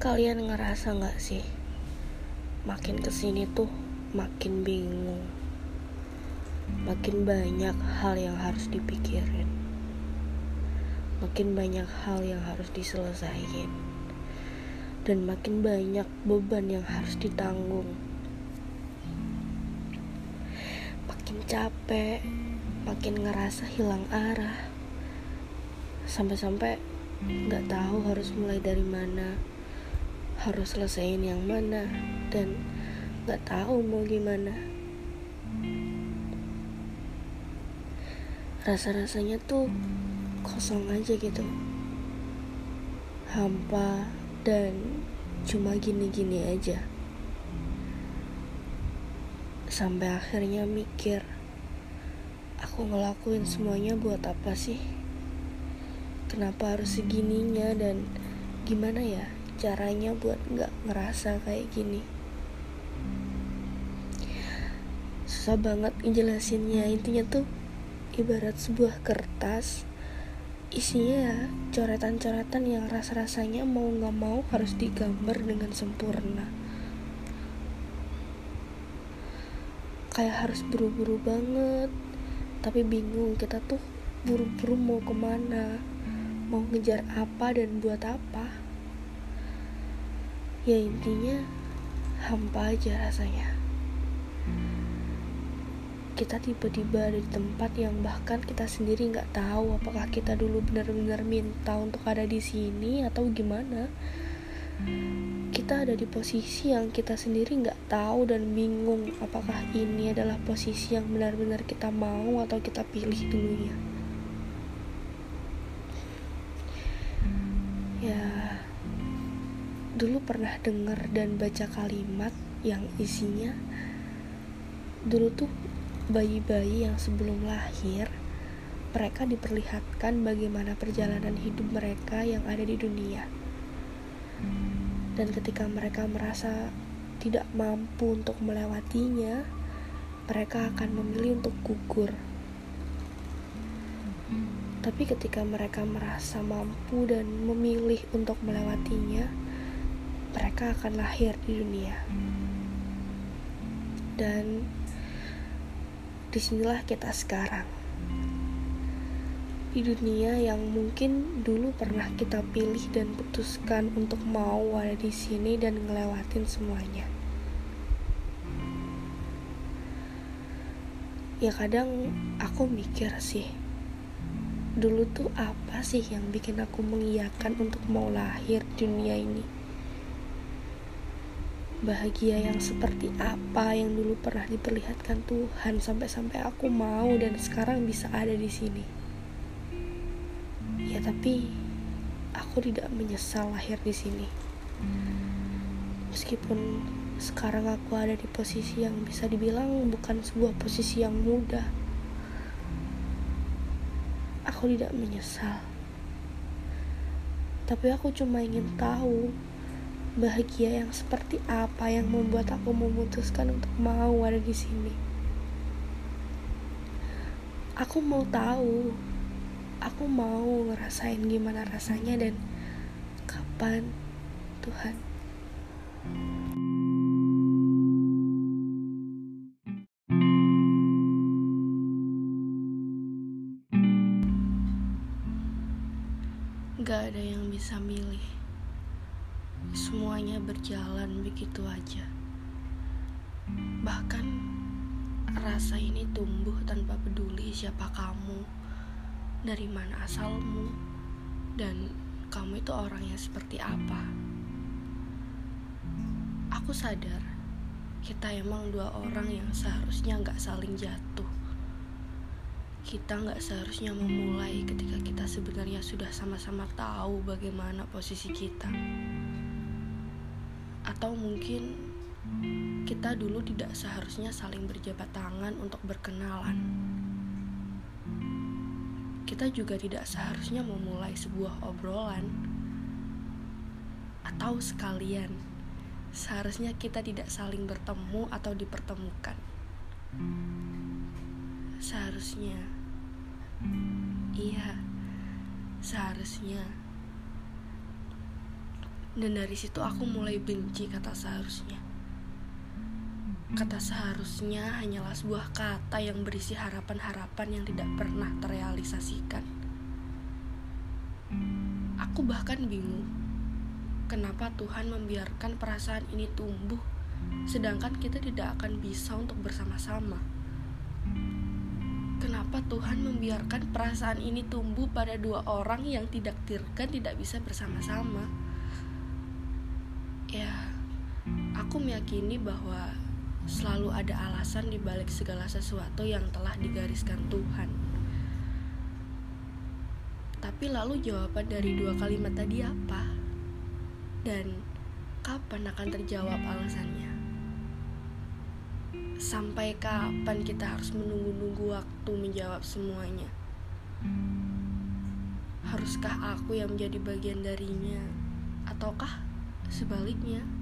Kalian ngerasa gak sih? Makin ke sini tuh makin bingung. Makin banyak hal yang harus dipikirin. Makin banyak hal yang harus diselesaikan. Dan makin banyak beban yang harus ditanggung. Makin capek Makin ngerasa hilang arah. Sampai-sampai gak tahu harus mulai dari mana harus selesaiin yang mana dan gak tahu mau gimana. Rasa-rasanya tuh kosong aja gitu. Hampa dan cuma gini-gini aja. Sampai akhirnya mikir aku ngelakuin semuanya buat apa sih? Kenapa harus segininya dan gimana ya caranya buat nggak ngerasa kayak gini. Susah banget ngejelasinnya. Intinya tuh ibarat sebuah kertas. Isinya ya coretan-coretan yang rasa-rasanya mau nggak mau harus digambar dengan sempurna. Kayak harus buru-buru banget. Tapi bingung kita tuh buru-buru mau ke mana? Mau ngejar apa dan buat apa ya intinya hampa aja rasanya. Kita tiba-tiba ada di tempat yang bahkan kita sendiri nggak tahu apakah kita dulu benar-benar minta untuk ada di sini atau gimana. Kita ada di posisi yang kita sendiri nggak tahu dan bingung apakah ini adalah posisi yang benar-benar kita mau atau kita pilih dulunya dulu pernah dengar dan baca kalimat yang isinya dulu tuh bayi-bayi yang sebelum lahir mereka diperlihatkan bagaimana perjalanan hidup mereka yang ada di dunia. Dan ketika mereka merasa tidak mampu untuk melewatinya mereka akan memilih untuk gugur. Tapi ketika mereka merasa mampu dan memilih untuk melewatinya mereka akan lahir di dunia dan di sinilah kita sekarang di dunia yang mungkin dulu pernah kita pilih dan putuskan untuk mau ada di sini dan ngelewatin semuanya. Ya kadang aku mikir sih, dulu tuh apa sih yang bikin aku mengiyakan untuk mau lahir dunia ini? Bahagia yang seperti apa yang dulu pernah diperlihatkan Tuhan sampai-sampai aku mau dan sekarang bisa ada di sini. Ya tapi aku tidak menyesal lahir di sini. Meskipun sekarang aku ada di posisi yang bisa dibilang bukan sebuah posisi yang mudah. Aku tidak menyesal. Tapi aku cuma ingin tahu bahagia yang seperti apa yang membuat aku memutuskan untuk mau ada di sini. Aku mau tahu, aku mau ngerasain gimana rasanya dan kapan Tuhan. Gak ada yang bisa milih semuanya berjalan begitu aja. Bahkan rasa ini tumbuh tanpa peduli siapa kamu, dari mana asalmu, dan kamu itu orang yang seperti apa. Aku sadar kita emang dua orang yang seharusnya gak saling jatuh. Kita gak seharusnya memulai ketika kita sebenarnya sudah sama-sama tahu bagaimana posisi kita atau mungkin kita dulu tidak seharusnya saling berjabat tangan untuk berkenalan. Kita juga tidak seharusnya memulai sebuah obrolan, atau sekalian seharusnya kita tidak saling bertemu atau dipertemukan. Seharusnya, iya, seharusnya Dan dari situ aku mulai benci kata seharusnya. Kata seharusnya hanyalah sebuah kata yang berisi harapan-harapan yang tidak pernah terrealisasikan. Aku bahkan bingung, kenapa Tuhan membiarkan perasaan ini tumbuh, sedangkan kita tidak akan bisa untuk bersama-sama. Kenapa Tuhan membiarkan perasaan ini tumbuh pada dua orang yang tidak tirkan tidak bisa bersama-sama? Meyakini bahwa selalu ada alasan di balik segala sesuatu yang telah digariskan Tuhan. Tapi lalu jawaban dari dua kalimat tadi apa? Dan kapan akan terjawab alasannya? Sampai kapan kita harus menunggu-nunggu waktu menjawab semuanya? Haruskah aku yang menjadi bagian darinya? Ataukah sebaliknya?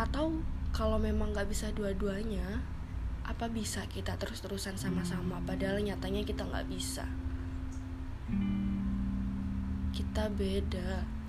Atau kalau memang gak bisa dua-duanya, apa bisa kita terus-terusan sama-sama padahal nyatanya kita gak bisa? Kita beda.